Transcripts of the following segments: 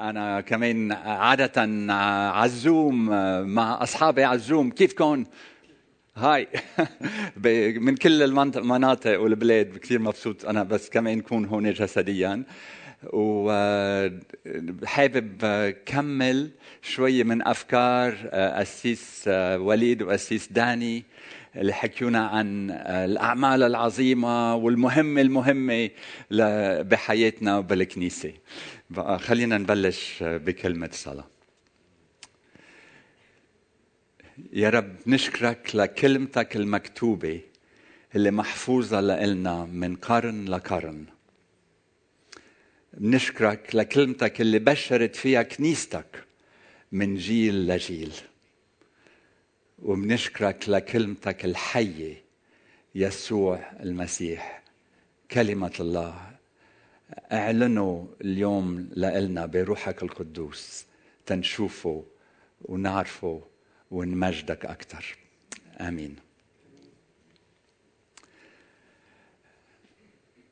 أنا كمان عادة عزوم مع أصحابي عزوم. كيفكم؟ هاي. من كل المناطق والبلاد كثير مبسوط أنا بس كمان كون هون جسديا. وحابب كمل شوية من أفكار أسيس وليد وأسيس داني اللي حكيونا عن الأعمال العظيمة والمهمة المهمة بحياتنا وبالكنيسة. بقى خلينا نبلش بكلمة صلاة. يا رب نشكرك لكلمتك المكتوبة اللي محفوظة لنا من قرن لقرن. بنشكرك لكلمتك اللي بشرت فيها كنيستك من جيل لجيل. وبنشكرك لكلمتك الحية يسوع المسيح كلمة الله أعلنوا اليوم لنا بروحك القدوس تنشوفه ونعرفه ونمجدك أكثر. آمين.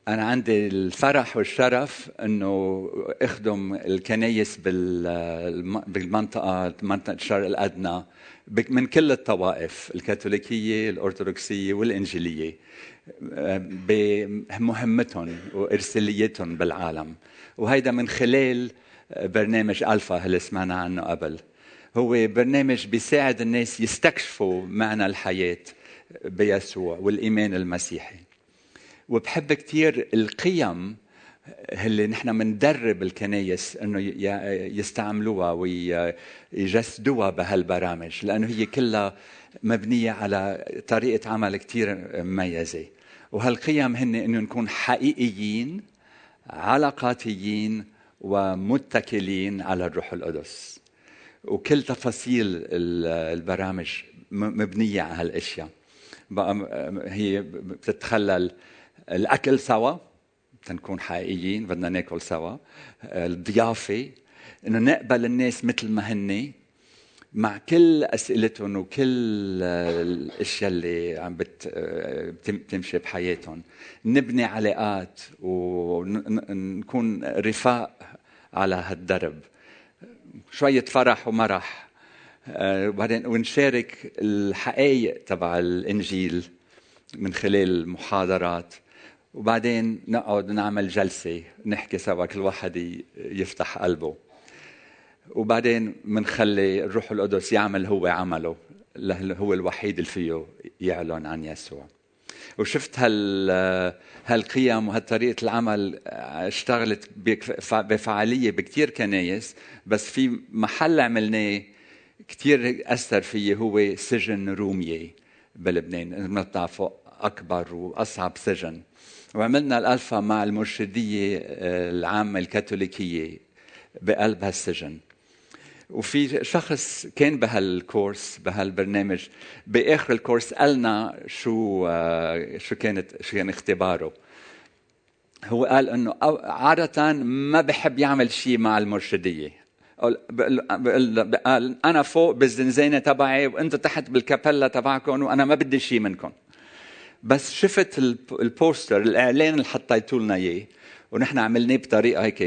أنا عندي الفرح والشرف إنه أخدم الكنايس بالمنطقة منطقة الشرق الأدنى من كل الطوائف الكاثوليكية الأرثوذكسية والإنجيلية. بمهمتهم وإرساليتهم بالعالم. وهيدا من خلال برنامج ألفا اللي سمعنا عنه قبل. هو برنامج بيساعد الناس يستكشفوا معنى الحياة بيسوع والإيمان المسيحي. وبحب كثير القيم اللي نحن بندرب الكنايس إنه يستعملوها ويجسدوها بهالبرامج لأنه هي كلها مبنية على طريقة عمل كثير مميزة. وهالقيم هن إنه نكون حقيقيين علاقاتيين ومتكلين على الروح القدس. وكل تفاصيل البرامج مبنية على هالأشياء. هي بتتخلل الأكل سوا تنكون حقيقيين بدنا ناكل سوا. الضيافة إنه نقبل الناس مثل ما هن مع كل أسئلتهم وكل الأشياء اللي عم بتمشي بحياتهم. نبني علاقات ونكون رفاق على هالدرب. شوية فرح ومرح وبعدين ونشارك الحقائق تبع الإنجيل من خلال المحاضرات وبعدين نقعد نعمل جلسة نحكي سوا كل واحد يفتح قلبه. وبعدين بنخلي الروح القدس يعمل هو عمله هو الوحيد اللي فيه يعلن عن يسوع. وشفت هال هالقيم وهالطريقة العمل اشتغلت بفعالية بكتير كنايس بس في محل عملناه كتير أثر فيي هو سجن رومية بلبنان ما بتعرفوا أكبر وأصعب سجن. وعملنا الألفا مع المرشدية العامة الكاثوليكية بقلب هالسجن. وفي شخص كان بهالكورس بهالبرنامج بآخر الكورس قالنا شو شو كانت شو كان اختباره. هو قال إنه عادة ما بحب يعمل شيء مع المرشدية. قال أنا فوق بالزنزانة تبعي وأنتم تحت بالكابيلا تبعكم وأنا ما بدي شيء منكم. بس شفت ال poster الإعلان اللي حطيتوا لنا إياه. ونحن عملناه بطريقة هيك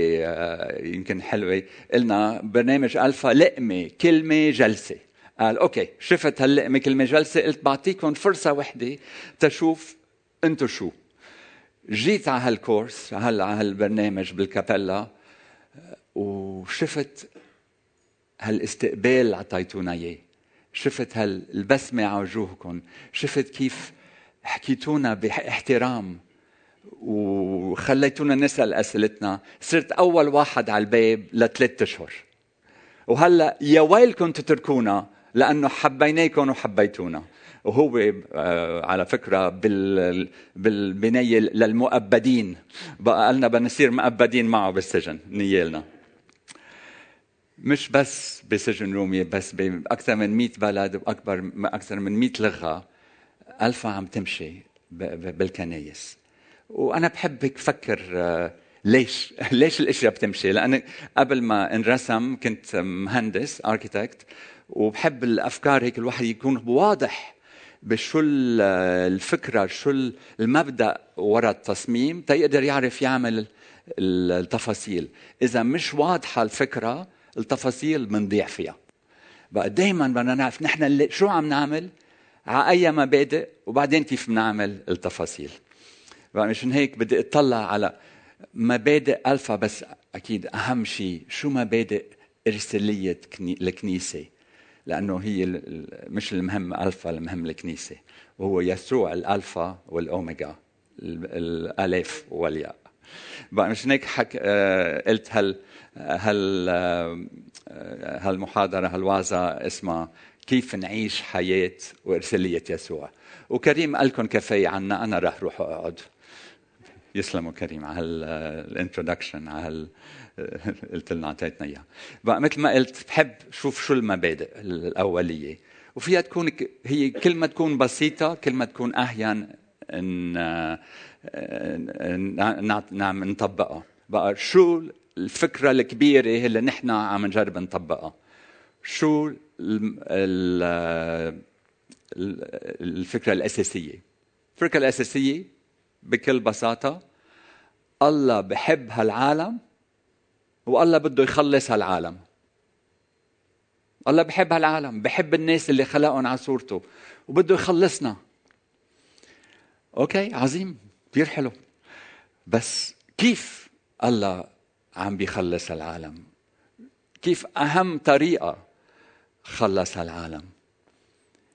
يمكن حلوة. قلنا برنامج ألفا لقمة كلمة جلسة. قال أوكي شفت هاللقمة كلمة جلسة؟ قلت بعطيكم فرصة وحدة تشوف أنتم شو. جيت على هال course على هالبرنامج بالكابيلا وشفت هالاستقبال عطيتونا اياه شفت هالبسمة على وجوهكم. شفت كيف حكيتونا بإحترام. وخليتونا نسأل أسئلتنا. صرت أول واحد على الباب لثلاث أشهر. وهلأ يا ويلكم تتركونا لأنه حبيناكم وحبيتونا. وهو على فكرة بال بالبناية للمؤبدين. بقى قالنا بدنا نصير مؤبدين معه بالسجن نيالنا. مش بس بسجن رومية بس بأكثر من 100 بلد وأكبر أكثر من 100 لغة. ألفا عم تمشي بالكنايس. وأنا بحب هيك فكر ليش؟ ليش الأشياء بتمشي؟ لأن قبل ما انرسم كنت مهندس اركيتكت وبحب الأفكار هيك الواحد يكون واضح بشو الفكرة شو المبدأ وراء التصميم تيقدر يعرف يعمل التفاصيل. إذا مش واضحة الفكرة التفاصيل بنضيع فيها. بقى دائما بدنا نعرف نحن شو عم نعمل على أي مبادئ وبعدين كيف بنعمل التفاصيل. مشان هيك بدي اطلع على مبادئ ألفا بس أكيد أهم شيء شو مبادئ إرسالية الكنيسة؟ لأنه هي مش المهم ألفا المهم الكنيسة. وهو يسوع الألفا والأوميجا الألف والياء. بقى مش هيك حك... آه، قلت هل هل آه، هالمحاضرة هالوعظة اسمها كيف نعيش حياة وإرسالية يسوع. وكريم قال لكم كفاية عنا أنا راح روح أقعد. يسلموا كريم على ال introduction على هال قلت لنا أعطيتنا إياها. بقى مثل ما قلت بحب شوف شو المبادئ الأولية. وفيها تكون هي كل ما تكون بسيطة كل ما تكون اهين ان نعم نطبقها. بقى شو الفكرة الكبيرة اللي نحن عم نجرب نطبقها؟ شو الفكرة الأساسية؟ الفكرة الأساسية بكل بساطة الله بحب هالعالم والله بده يخلص هالعالم. الله بحب هالعالم بحب الناس اللي خلقهم على صورته وبده يخلصنا. أوكي عظيم كثير حلو. بس كيف الله عم بيخلص العالم؟ كيف أهم طريقة خلص هالعالم؟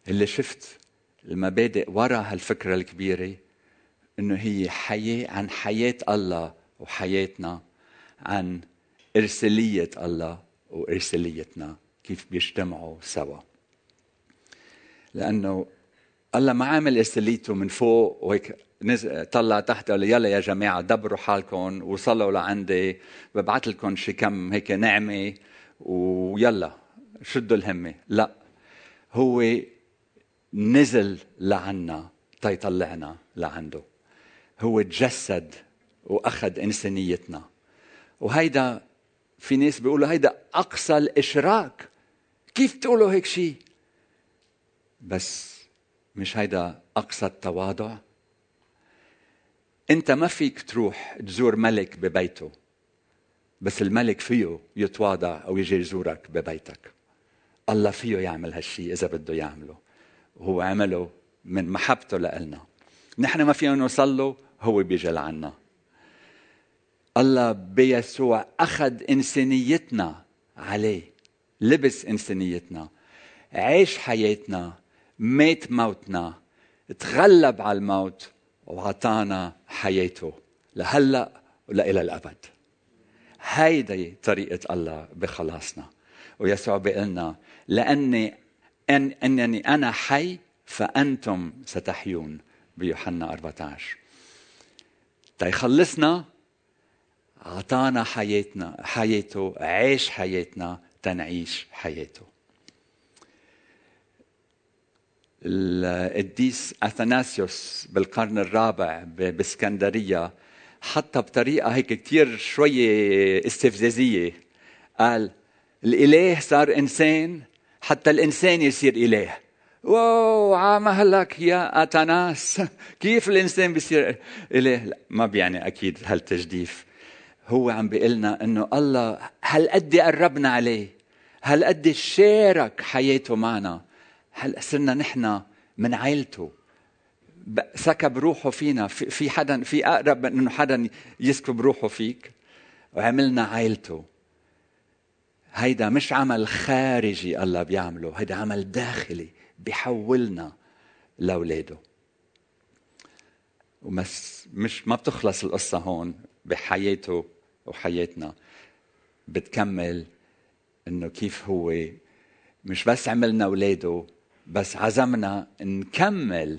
اللي شفت المبادئ وراء هالفكرة الكبيرة إنه هي حياة عن حياة الله وحياتنا عن إرسالية الله وإرساليتنا كيف بيجتمعوا سوا. لأنه الله ما عامل إرساليته من فوق وهيك طلع تحت قال يلا يا جماعة دبروا حالكم وصلوا لعندي ببعث لكم شي كم هيك نعمة ويلا شدوا الهمة. لا هو نزل لعنا تيطلعنا لعنده. هو تجسد وأخذ إنسانيتنا. وهيدا في ناس بيقولوا هيدا أقصى الإشراك. كيف تقولوا هيك شيء بس مش هيدا أقصى التواضع. أنت ما فيك تروح تزور ملك ببيته بس الملك فيه يتواضع أو يجي يزورك ببيتك. الله فيه يعمل هالشيء إذا بده يعمله. وهو عمله من محبته لنا نحن ما فينا نوصل له هو بيجي لعنا الله بيسوع أخذ إنسانيتنا عليه لبس إنسانيتنا عيش حياتنا مات موتنا تغلب على الموت وعطانا حياته. لهلأ ولإلى الأبد. هيدي طريقة الله بخلاصنا. ويسوع بيقلنا لأني أن أنني أنا حي فأنتم ستحيون. بيوحنا 14 تيخلصنا أعطانا حياتنا حياته عيش حياتنا تنعيش حياته. القديس أثناسيوس بالقرن الرابع بإسكندرية حتى بطريقة هيك كثير شوية استفزازية. قال الإله صار إنسان حتى الإنسان يصير إله. واو عمهلك يا أتناس. كيف الإنسان بيصير لا ما بيعني أكيد هالتجديف. هو عم بيقول لنا إنه الله هالقد قربنا عليه؟ هالقد شارك حياته معنا؟ هل صرنا نحن من عائلته سكب روحه فينا. في حدا في أقرب من إنه حدا يسكب روحه فيك؟ وعملنا عائلته هيدا مش عمل خارجي الله بيعمله هيدا عمل داخلي. بيحولنا لأولاده. ومس مش ما بتخلص القصة هون بحياته وحياتنا. بتكمل إنه كيف هو مش بس عملنا أولاده بس عزمنا نكمل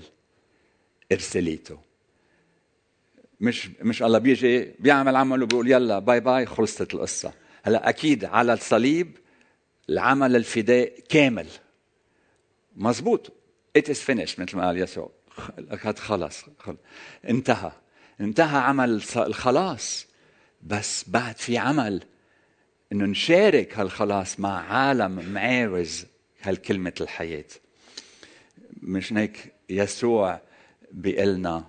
إرساليته. مش مش الله بيجي بيعمل عمل وبيقول يلا باي باي خلصت القصة. هلا أكيد على الصليب العمل الفداء كامل. مزبوط it is finished مثل ما قال يسوع. خلص. انتهى. انتهى عمل الخلاص. بس بعد في عمل. إنه نشارك هالخلاص مع عالم معاوز هالكلمة الحياة. مش هيك يسوع بيقلنا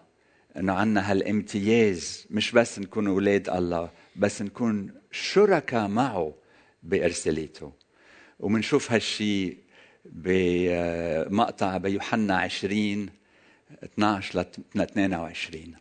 إنه عنا هالامتياز. مش بس نكون أولاد الله بس نكون شركاء معه بإرساليته. ومنشوف هالشيء بمقطع بيوحنا 20 12 ل 22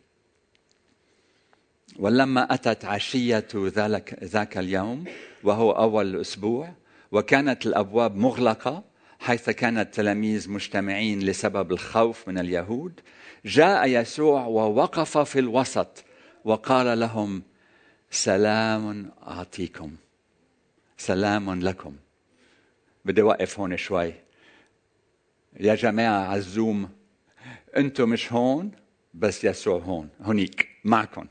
ولما أتت عشية ذلك ذاك اليوم وهو أول الأسبوع وكانت الأبواب مغلقة حيث كان التلاميذ مجتمعين لسبب الخوف من اليهود جاء يسوع ووقف في الوسط وقال لهم سلام أعطيكم سلام لكم. بدي أوقف هون شوي. يا جماعة على الزوم. أنتم مش هون بس يسوع هون هونيك معكم.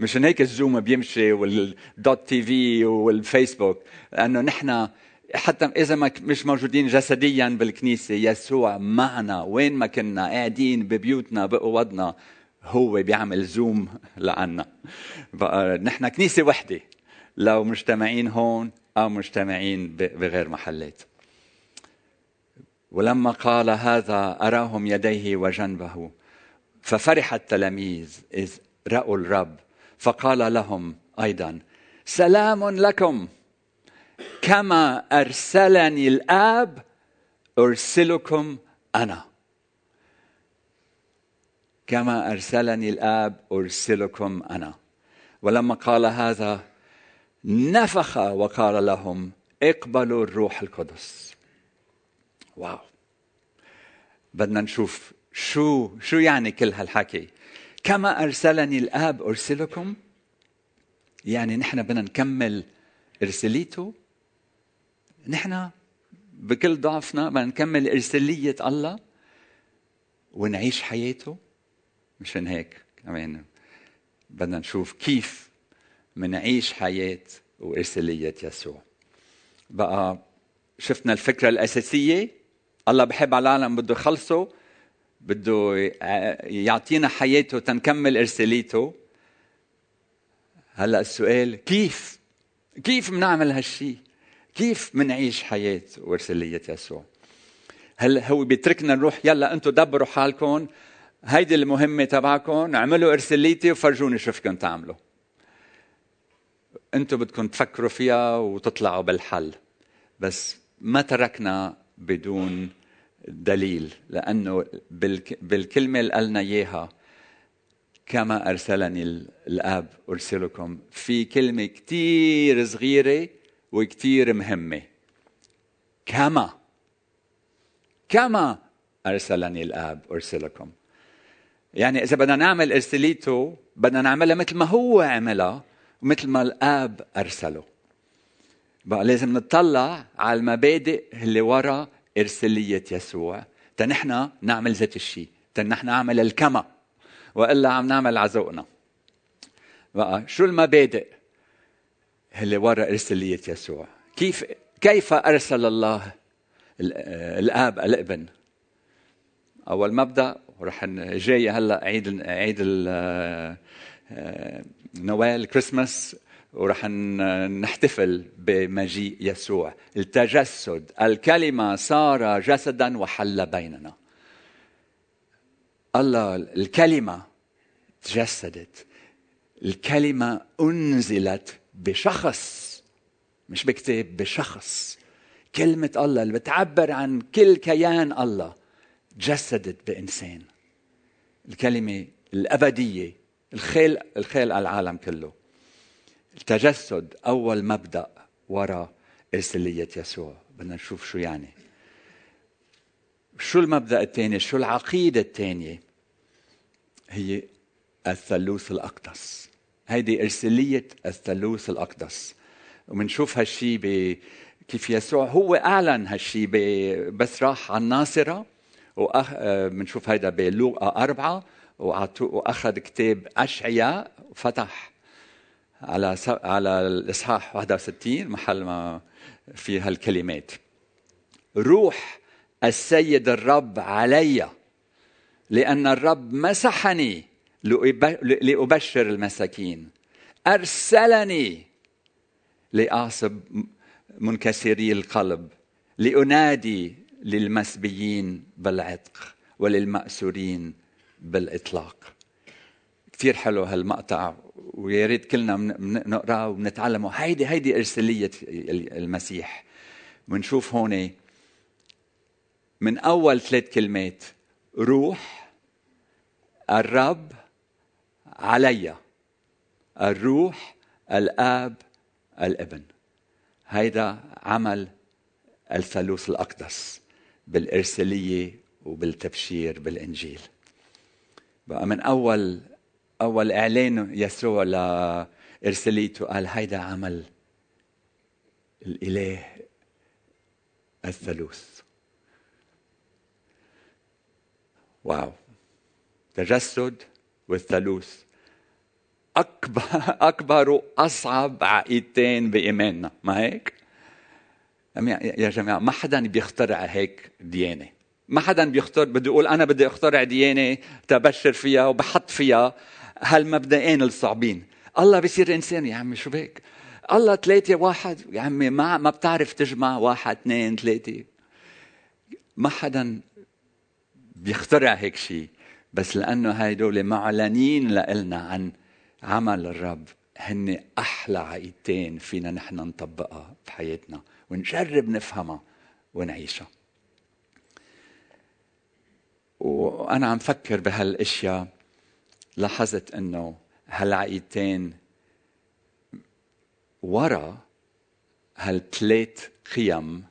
مشان هيك ال Zoom بيمشي وال dot TV والفيسبوك لأنه نحن حتى إذا ما مش موجودين جسديا بالكنيسة يسوع معنا. وين ما كنا قاعدين ببيوتنا بأوضنا هو بيعمل Zoom لعنا نحن كنيسة وحدة. لو مجتمعين هون أو مجتمعين بغير محلات. ولما قال هذا أراهم يديه وجنبه ففرح التلاميذ إذ رأوا الرب فقال لهم أيضا سلام لكم. كما أرسلني الآب أرسلكم أنا. كما أرسلني الآب أرسلكم أنا. ولما قال هذا نفخ وقال لهم اقبلوا الروح القدس. واو. بدنا نشوف شو شو يعني كل هالحكي. كما أرسلني الآب أرسلكم. يعني نحن بدنا نكمل إرساليته. نحن بكل ضعفنا بدنا نكمل إرسالية الله ونعيش حياته. مشان هيك كمان بدنا نشوف كيف منعيش حياة وإرسالية يسوع. بقى شفنا الفكرة الأساسية. الله بحب على العالم بده يخلصه بده يعطينا حياته تنكمل إرساليته. هلأ السؤال كيف؟ كيف بنعمل هالشيء كيف منعيش حياة وإرسالية يسوع؟ هل هو بيتركنا نروح يلا أنتم دبروا حالكم هيدي المهمة تبعكم اعملوا إرساليتي وفرجوني شو فيكم تعملوا. أنتم بدكم تفكروا فيها وتطلعوا بالحل. بس ما تركنا بدون دليل لأنه بالكلمة اللي قالنا إياها كما أرسلني الآب أرسلكم في كلمة كثير صغيرة وكثير مهمة. كما كما أرسلني الآب أرسلكم. يعني إذا بدنا نعمل ارساليته بدنا نعملها مثل ما هو عملها ومثل ما الآب أرسله. بقى لازم نطلع على المبادئ اللي ورا إرسالية يسوع. تنحنا نعمل ذات الشيء تنحنا نعمل الكما. وإلا عم نعمل عزوقنا بقى شو المبادئ اللي ورا إرسالية يسوع؟ كيف كيف أرسل الله الآب الابن؟ أول مبدأ ورح جاي هلأ عيد عيد نوال كريسماس ورح نحتفل بمجيء يسوع. التجسد الكلمة صار جسدا وحل بيننا. الله الكلمة تجسدت. الكلمة أنزلت بشخص مش بكتاب بشخص. كلمة الله اللي بتعبر عن كل كيان الله تجسدت بإنسان. الكلمة الأبدية الخيل الخيل العالم كله. التجسد أول مبدأ وراء إرسالية يسوع. بدنا نشوف شو يعني. شو المبدأ الثاني؟ شو العقيدة الثانية؟ هي الثالوث الأقدس. هيدي إرسالية الثالوث الأقدس. وبنشوف هالشي ب كيف يسوع هو أعلن هالشي بس راح على الناصرة وأخ... بنشوف هيدا بلوقا أربعة. وأخذ كتاب أشعياء وفتح على على الإصحاح 61 محل ما في هالكلمات. روح السيد الرب علي لأن الرب مسحني لأبشر المساكين. أرسلني لأعصب منكسري القلب لأنادي للمسبيين بالعتق وللمأسورين بالإطلاق. كثير حلو هالمقطع ويا ريت كلنا نقرأه ونتعلمه هيدي هيدي إرسالية المسيح. بنشوف هون من أول ثلاث كلمات روح الرب علي. الروح الآب الإبن. هيدا عمل الثالوث الأقدس بالإرسالية وبالتبشير بالإنجيل. بقى من اول أول إعلان يسوع لارساليته قال هيدا عمل الإله الثالوث. واو. تجسد والثالوث. اكبر أكبر وأصعب عقيدتين بإيماننا. ما هيك؟ يا جماعة ما حدا بيخترع هيك ديانة. ما حدا بيختار بده يقول أنا بدي اخترع ديانه تبشر فيها وبحط فيها هالمبدئين الصعبين. الله بيصير إنسان يا عمي شو بك الله ثلاثة واحد يا عمي ما ما بتعرف تجمع واحد اثنين ثلاثة ما حدا بيخترع هيك شيء بس لأنه هدول معلنين لنا عن عمل الرب. هن أحلى عقيدتين فينا نحن نطبقها بحياتنا ونجرب نفهمها ونعيشها. وأنا عم فكر بهالأشياء لاحظت إنه هالعقيدتين ورا هالثلاث قيم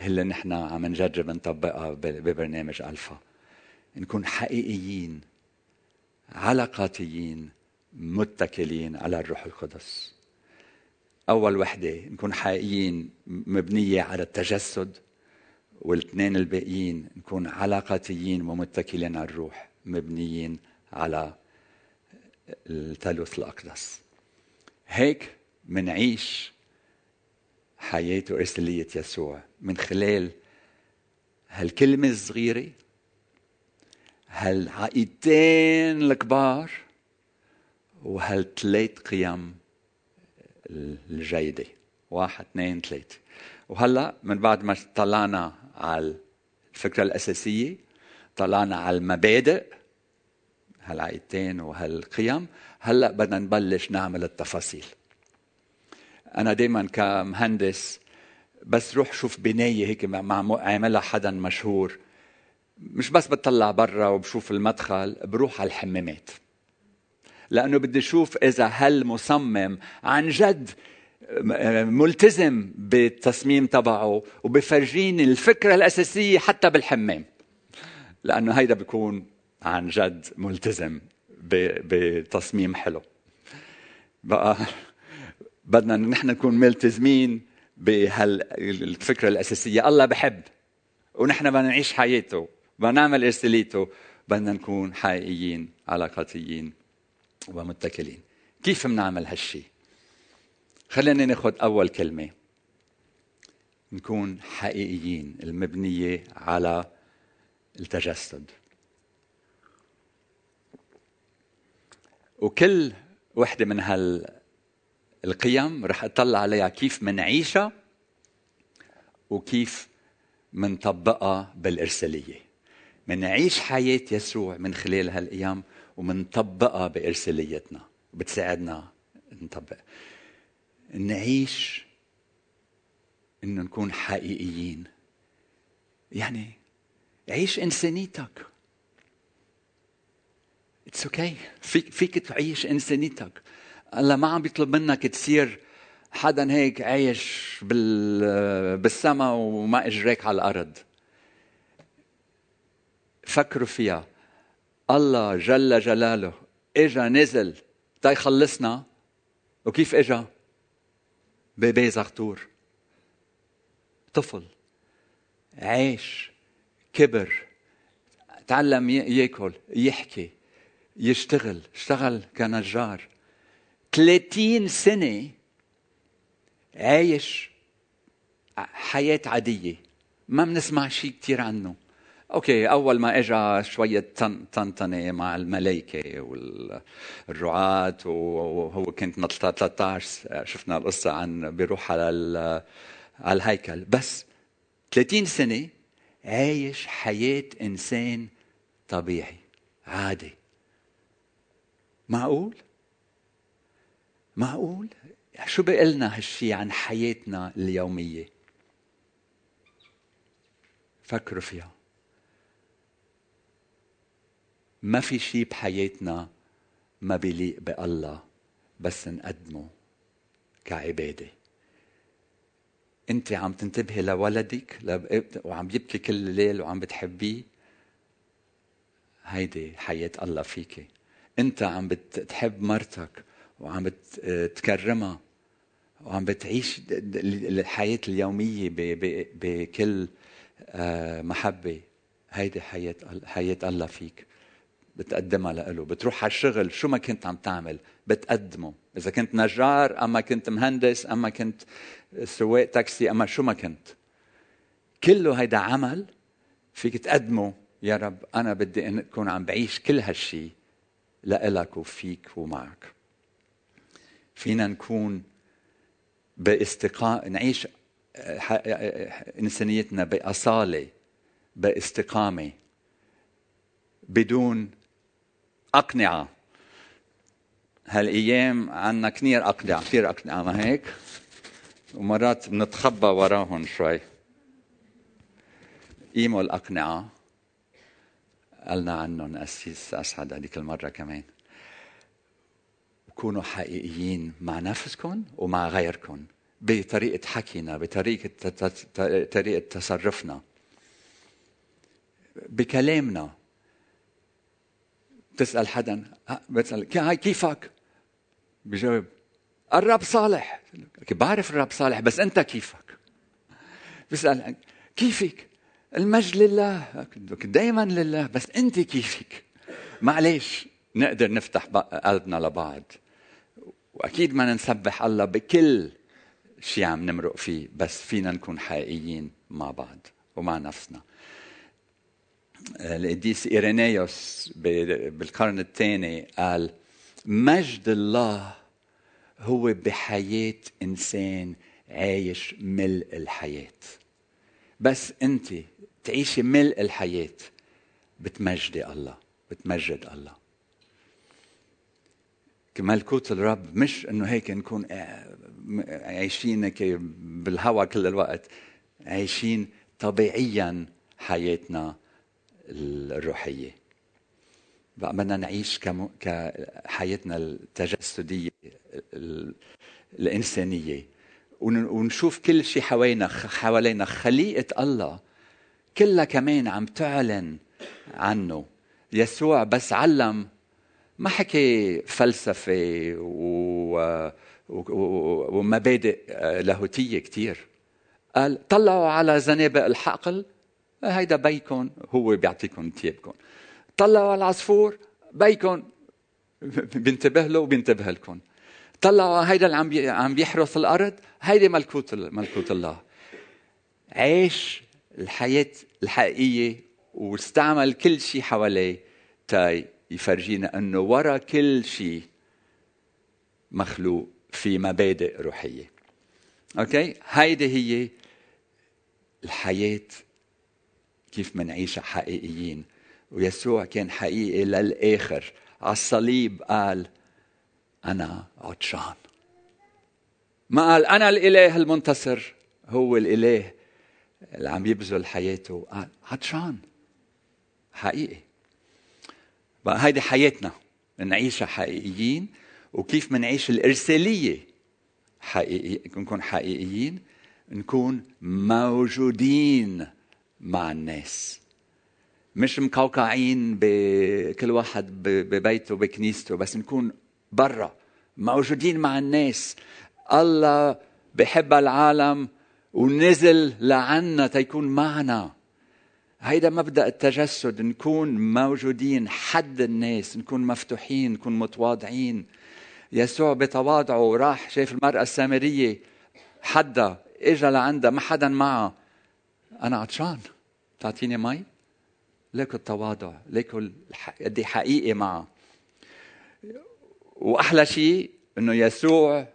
اللي نحن عم نجرب نطبقها ببرنامج ألفا. نكون حقيقيين علاقاتيين متكلين على الروح القدس. أول وحدة نكون حقيقيين مبنية على التجسد والإثنين الباقيين نكون علاقاتيين ومتكلين على الروح مبنيين على الثالوث الأقدس. هيك منعيش حياة وإرسالية يسوع. من خلال هالكلمة الصغيرة هالعقيدتين الكبار وهالثلاث قيم الجيدة. واحد اثنين ثلاثة. وهلأ من بعد ما طلعنا على الفكرة الأساسية. طلعنا على المبادئ هالعقيدتين وهالقيم. هلأ بدنا نبلش نعمل التفاصيل. أنا دائما كمهندس بس روح شوف بنايه هيك عاملها حدا مشهور. مش بس بطلع برا وبشوف المدخل بروح على الحمامات. لأنه بدي أشوف إذا هالمصمم عن جد ملتزم بالتصميم تبعه وبفرجيني الفكرة الأساسية حتى بالحمام. لأنه هيدا بيكون عن جد ملتزم بتصميم حلو. بقى بدنا نحن نكون ملتزمين بهالفكرة الأساسية. الله بحب. ونحن بدنا نعيش حياته. بدنا نعمل إرساليته. بدنا نكون حقيقيين علاقاتيين ومتكلين. كيف بنعمل هالشيء خلينا ناخذ أول كلمة. نكون حقيقيين المبنية على التجسد. وكل وحدة من هال القيم رح أطلع عليها كيف منعيشها وكيف منطبقها بالإرسالية. منعيش حياة يسوع من خلال هالأيام ومنطبقها بإرساليتنا بتساعدنا نطبق. نعيش انه نكون حقيقيين. يعني عيش إنسانيتك. it's okay okay. فيك فيك تعيش إنسانيتك. الله ما عم بيطلب منك تصير حدا هيك عايش بال بالسما وما اجريك على الأرض. فكروا فيها. الله جل جلاله إجا نزل تا يخلصنا. وكيف إجا؟ بيبي زغطور. طفل عاش كبر تعلم يأكل يحكي يشتغل اشتغل كنجار. 30 سنة عايش حياة عادية. ما بنسمع شيء كثير عنه. أوكي أول ما اجى شوية طنطنه مع الملائكه والرعاة وهو كنت 13 شفنا القصة عن بيروح على على الهيكل. بس 30 سنة عايش حياة إنسان طبيعي عادي. معقول؟ معقول؟ شو بيقلنا هالشي عن حياتنا اليومية؟ فكروا فيها. ما في شيء بحياتنا ما بيليق بالله بس نقدمه كعبادة. انت عم تنتبهي لولدك وعم يبكي كل الليل وعم بتحبيه. هيدي حياة الله فيك انت عم بتحب مرتك وعم بتكرمها وعم بتعيش الحياة اليومية بكل آه، محبة. هيدي حياة حياة الله فيك. بتقدمها له بتروح على الشغل شو ما كنت عم تعمل؟ بتقدمه. إذا كنت نجار أما كنت مهندس أما كنت سواق تاكسي أما شو ما كنت. كله هيدا عمل فيك تقدمه. يا رب أنا بدي أن أكون عم بعيش كل هالشي لإلك وفيك ومعك. فينا نكون باستقامة نعيش إنسانيتنا بأصالة بإستقامة بدون أقنعة. هالأيام عنا كثير أقنعة كثير أقنعة ما هيك؟ ومرات بنتخبى وراهم شوي. قيموا الأقنعة. قالنا عنهم أسيس أسعد هذيك المرة كمان. كونوا حقيقيين مع نفسكم ومع غيركم بطريقة حكينا بطريقة طريقة تصرفنا. بكلامنا تسأل حدا بتسأل هاي كيفك؟ بجاوب الرب صالح بعرف الرب صالح بس أنت كيفك؟ بسأل كيفك؟ المجد لله دائما لله بس أنت كيفك؟ معلش نقدر نفتح قلبنا لبعض وأكيد ما نسبح الله بكل شيء عم نمرق فيه بس فينا نكون حقيقيين مع بعض ومع نفسنا القديس إيرينيوس بالقرن الثاني قال مجد الله هو بحياة إنسان عايش ملء الحياة. بس أنت تعيشي ملء الحياة بتمجدي الله بتمجد الله. ملكوت الرب مش إنه هيك نكون عايشين هيك بالهواء كل الوقت عايشين طبيعيا حياتنا الروحية. بقى بدنا نعيش كحياتنا التجسدية الإنسانية. ونشوف كل شيء حوالينا حوالينا خليقة الله. كلها كمان عم تعلن عنه. يسوع بس علم ما حكي فلسفة و... ومبادئ لاهوتية كثير قال طلعوا على زنابق الحقل هيدا بيكم هو بيعطيكم ثيابكم طلعوا على العصفور بيكم بينتبه له وبينتبه لكم. طلعوا هيدا اللي عم. عم بيحرث الأرض هيدي ملكوت ملكوت الله. عيش الحياة الحقيقية واستعمل كل شيء حواليه تاي يفرجينا إنه ورا كل شيء مخلوق في مبادئ روحية. أوكي؟ هيدي هي الحياة كيف منعيشها حقيقيين. ويسوع كان حقيقي للآخر. على الصليب قال أنا عطشان. ما قال أنا الإله المنتصر. هو الإله اللي عم يبذل حياته. قال عطشان. حقيقي. بقى هيدي حياتنا. نعيشها حقيقيين. وكيف منعيش الإرسالية حقيقي نكون حقيقيين نكون موجودين. مع الناس. مش مقوقعين بكل واحد ببيته بكنيسته بس نكون برا موجودين مع الناس. الله بحب العالم ونزل لعنا تيكون معنا. هيدا مبدأ التجسد نكون موجودين حد الناس نكون مفتوحين نكون متواضعين. يسوع بتواضعه راح شاف المرأة السامرية حدا إجا لعندها ما حدا معها. أنا عطشان. تعطيني مي؟ ليكو التواضع ليكو قد حقيقي معها وأحلى شيء إنه يسوع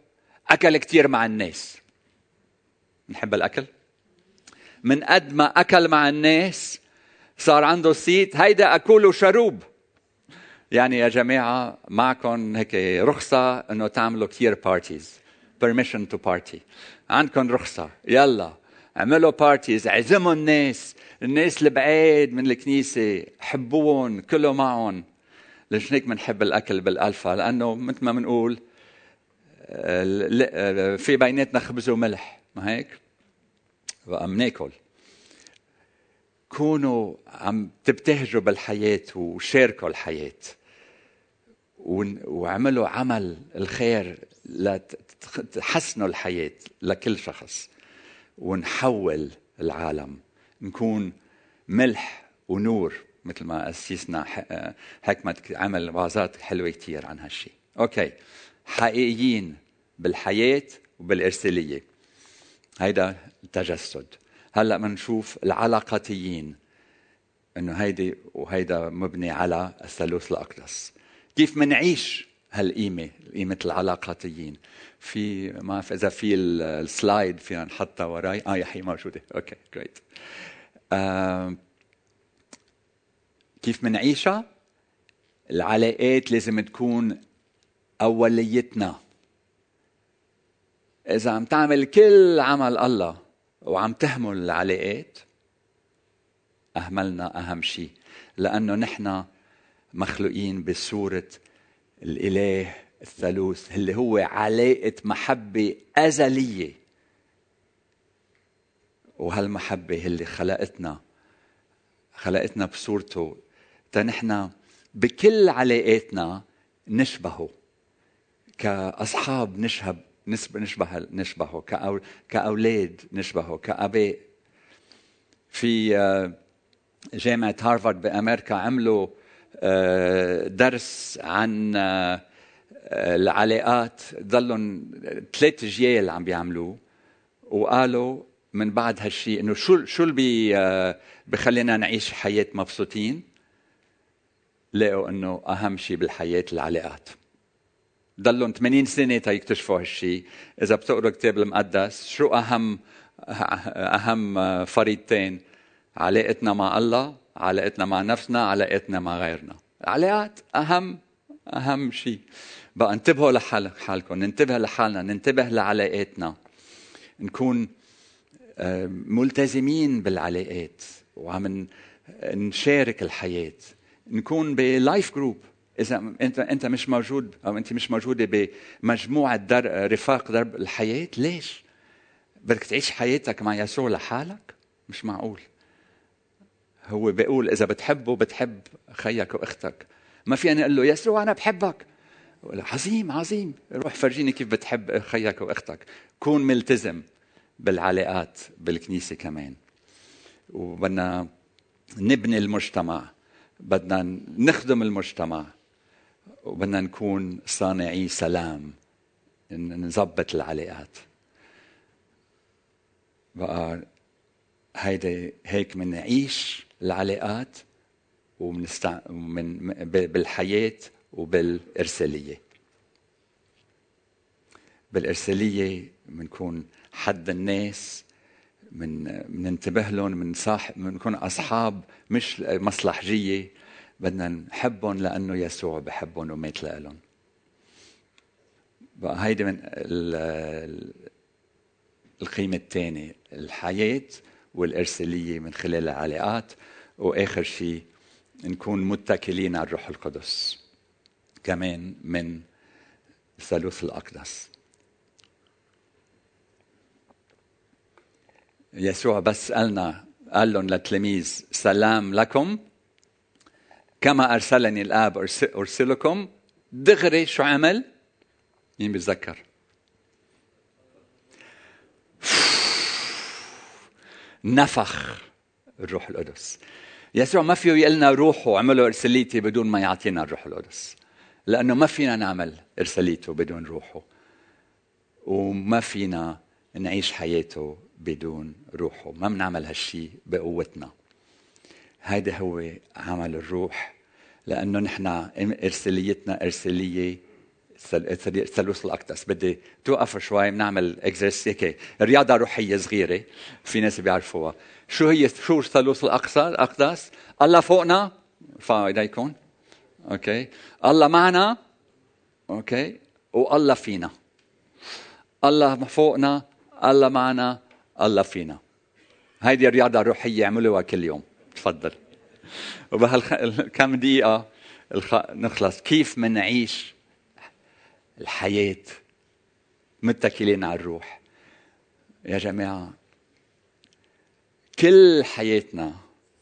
أكل كثير مع الناس. نحب الأكل؟ من قد ما أكل مع الناس صار عنده صيت هيدا أكل وشروب يعني يا جماعة معكم هيك رخصة إنه تعملوا كثير parties permission to party. عندكم رخصة. يلا. اعملوا parties عزموا الناس الناس البعيد من الكنيسة حبوهم كلوا معهم. ليش هيك بنحب الأكل بالألفا؟ لأنه مثل ما بنقول آه، في بيناتنا خبز وملح. ما هيك؟ بقى بناكل كونوا عم تبتهجوا بالحياة وشاركوا الحياة. واعملوا عمل الخير لتحسنوا الحياة لكل شخص. ونحول العالم نكون ملح ونور مثل ما أسسنا حكمة عمل وعظات حلوة كتير عن هالشيء okay. حقيقيين بالحياة وبالإرسالية. هيدا التجسد. هلأ بنشوف العلاقاتيين. إنه هيدي وهيدا مبني على الثالوث الأقدس. كيف منعيش هالقيمة قيمة العلاقاتيين. في ما بعرف إذا في ال slide فينا نحطها وراي. آه هياها موجودة. okay great آه كيف منعيشها العلاقات لازم تكون أوليتنا. إذا عم تعمل كل عمل الله وعم تهمل العلاقات أهملنا أهم شيء لأنه نحن مخلوقين بصورة الإله الثالوث اللي هو علاقة محبة أزلية. وهالمحبة اللي خلقتنا خلقتنا بصورته. تنحن بكل علاقاتنا نشبهه. كأصحاب نشهب نشبه نشبهه. كأولاد نشبهه. كأباء. في آه، جامعة هارفارد بأمريكا عملوا درس عن آه، العلاقات. ضلهم ثلاث جيال عم بيعملوه وقالوا من بعد هالشيء إنه شو شو اللي بخلينا نعيش حياة مبسوطين؟ لقوا إنه أهم شيء بالحياة العلاقات. ضلهم 80 سنة تيكتشفوا هالشيء إذا بتقروا الكتاب المقدس شو أهم أهم فريضتين علاقتنا مع الله علاقتنا مع نفسنا علاقتنا مع غيرنا. العلاقات أهم أهم شيء. بقى انتبهوا لحالكم ننتبه لحالنا ننتبه لعلاقاتنا. نكون آه، ملتزمين بالعلاقات وعم نشارك الحياة. نكون ب life group. إذا أنت أنت مش موجود أو أنت مش موجودة بمجموعة در رفاق درب الحياة ليش؟ بدك تعيش حياتك مع يسوع لحالك؟ مش معقول. هو بيقول إذا بتحبه بتحب خيك وأختك. ما في أنا أقول له يسوع أنا بحبك. عظيم عظيم. روح فرجيني كيف بتحب خيك وأختك. كون ملتزم بالعلاقات بالكنيسة كمان. وبدنا نبني المجتمع. بدنا نخدم المجتمع. وبدنا نكون صانعي سلام. نظبط العلاقات. بقى هيدا هيك بنعيش العلاقات ومنستع... من بالحياة وبالإرسالية. بالإرسالية بنكون حد الناس من بننتبه لهم من صاحب بنكون أصحاب مش مصلحجية. بدنا نحبهم لأنه يسوع بحبهم ومات لهم. بقى هيدي من القيمة الثانية الحياة والإرسالية من خلال العلاقات. وآخر شيء نكون متكلين على الروح القدس. كمان من الثالوث الأقدس. يسوع بس قالنا قال لهم للتلاميذ سلام لكم. كما أرسلني الآب أرسلكم. دغري شو عمل؟ مين بيتذكر؟ نفخ الروح القدس. يسوع ما فيه يقول لنا روحوا اعملوا إرساليتي بدون ما يعطينا الروح القدس. لأنه ما فينا نعمل إرساليته بدون روحه. وما فينا نعيش حياته بدون روحه. ما بنعمل هالشيء بقوتنا. هيدا هو عمل الروح. لأنه نحن إرساليتنا إرسالية الثالوث الأقدس. بدي توقف شوي بنعمل exercise هيك رياضة روحية صغيرة في ناس بيعرفوها. شو هي شو الثالوث الأقصى الأقدس؟ الله فوقنا ارفعوا ايديكم okay. الله معنا okay. والله فينا. الله فوقنا الله معنا الله فينا. هيدي الرياضة الروحية اعملوها كل يوم. تفضل. وبهالكم دقيقة نخلص. كيف منعيش الحياة. متكلين على الروح. يا جماعة كل حياتنا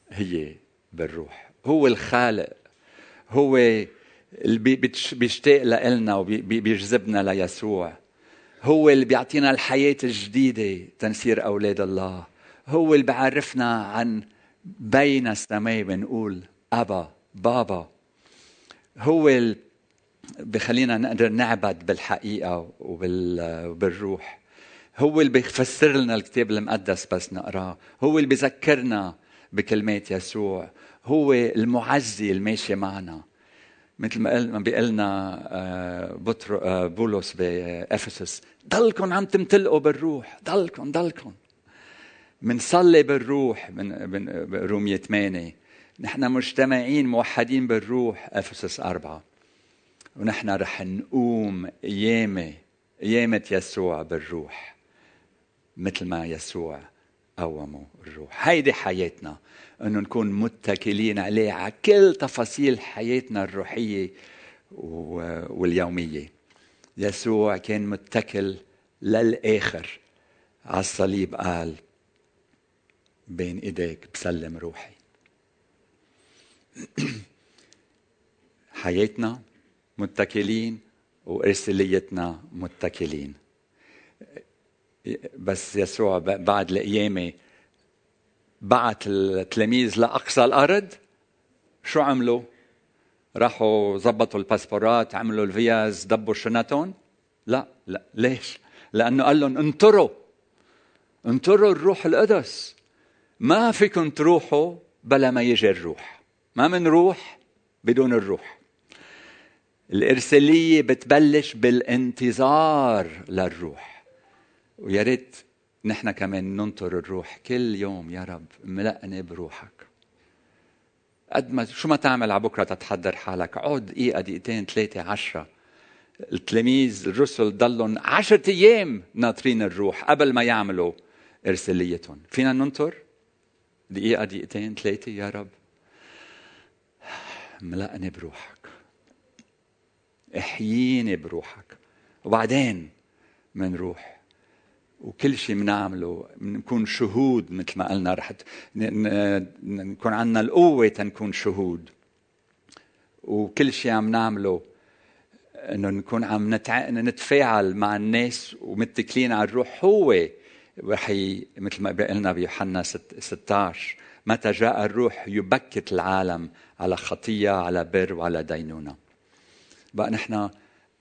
هي بالروح. هو الخالق. هو اللي بيشتاق لنا وبيجذبنا ليسوع. هو اللي بيعطينا الحياة الجديدة تنصير أولاد الله. هو اللي بيعرفنا عن بين السماء بنقول أبا بابا. هو اللي بخلينا نقدر نعبد بالحقيقة وبالروح. هو اللي بيفسر لنا الكتاب المقدس بس نقراه. هو اللي بيذكرنا بكلمات يسوع. هو المعزي الماشي معنا. مثل ما قال ما بيقول لنا آه، بطر آه، بولس بإفسس ضلكم عم تمتلئوا بالروح. ضلكم ضلكم. منصلي بالروح من رومية 8 نحن مجتمعين موحدين بالروح. إفسس أربعة. ونحن رح نقوم قيامة قيامة يسوع بالروح مثل ما يسوع قوموا الروح. هيدي حياتنا إنه نكون متكلين عليه على كل تفاصيل حياتنا الروحية واليومية. يسوع كان متكل للآخر. على الصليب قال بين إيديك بسلم روحي. حياتنا متكلين وارساليتنا متكلين. بس يسوع بعد القيامه بعت التلاميذ لأقصى الأرض. شو عملوا؟ راحوا زبطوا الباسبورات عملوا الفيز دبوا شنطهم لا لا ليش؟ لأنه قال لهم انطروا. انطروا الروح القدس. ما فيكم تروحوا بلا ما يجي الروح. ما منروح بدون الروح. الإرسالية بتبلش بالانتظار للروح. ويا ريت نحن كمان ننطر الروح كل يوم يا رب ملأني بروحك. قد ما شو ما تعمل على بكرة تتحضر حالك. عود دقيقة دقيقتين ثلاثة عشرة. التلاميذ الرسل ضلهم عشرة أيام ناطرين الروح قبل ما يعملوا إرساليتهم. فينا ننطر؟ دقيقة دقيقتين ثلاثة يا رب. ملأني بروحك. احييني بروحك. وبعدين منروح وكل شيء بنعمله بنكون شهود مثل ما قلنا رح نكون عندنا القوة تنكون شهود. وكل شيء عم نعمله إنه نكون عم نتع... نتفاعل مع الناس ومتكلين على الروح. هو رح ي... مثل ما قلنا بيوحنا 16 متى جاء الروح يبكت العالم على خطية على بر وعلى دينونة. بقى نحن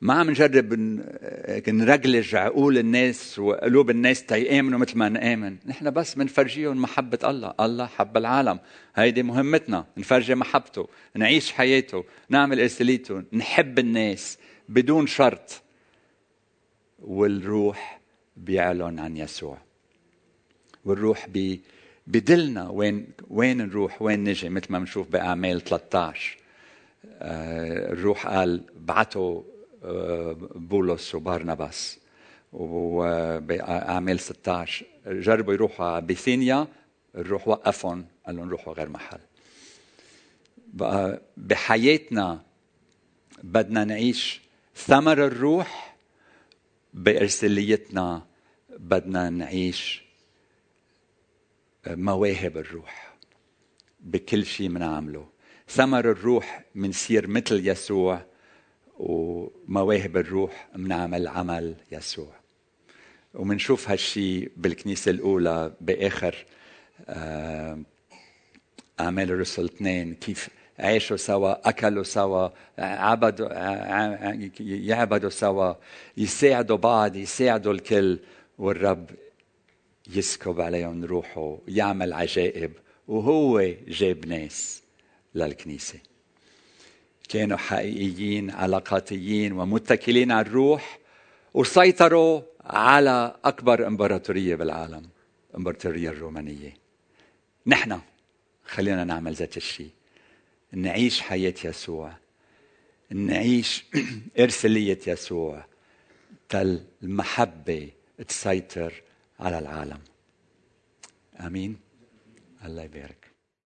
ما عم نجرب نرجلج عقول الناس وقلوب الناس تيأمنوا مثل ما نآمن. نحن بس بنفرجيهم محبة الله. الله حب العالم. هيدي مهمتنا. نفرجي محبته. نعيش حياته. نعمل إرساليته. نحب الناس بدون شرط. والروح بيعلن عن يسوع. والروح بدلنا وين وين نروح وين نجي؟ مثل ما بنشوف بأعمال 13 آه، الروح قال بعتوا بولس وبرناباس وبأعمال 16 جربوا يروحوا على بيثينيا الروح وقفهم قال لهم روحوا غير محل. بقى بحياتنا بدنا نعيش ثمر الروح بإرساليتنا بدنا نعيش مواهب الروح بكل شيء بنعمله ثمر الروح منصير مثل يسوع ومواهب الروح بنعمل عمل يسوع. ومنشوف هالشي بالكنيسة الأولى بآخر آه، أعمال الرسل اثنين كيف عاشوا سوا أكلوا سوا عبدوا يعبدوا سوا يساعدوا بعض يساعدوا الكل والرب يسكب عليهم روحه يعمل عجائب وهو جاب ناس. للكنيسة. كانوا حقيقيين علاقاتيين ومتكلين على الروح وسيطروا على أكبر إمبراطورية بالعالم الإمبراطورية الرومانية. نحن خلينا نعمل ذات الشيء نعيش حياة يسوع. نعيش إرسالية يسوع تل المحبة تسيطر على العالم. آمين. الله يبارك.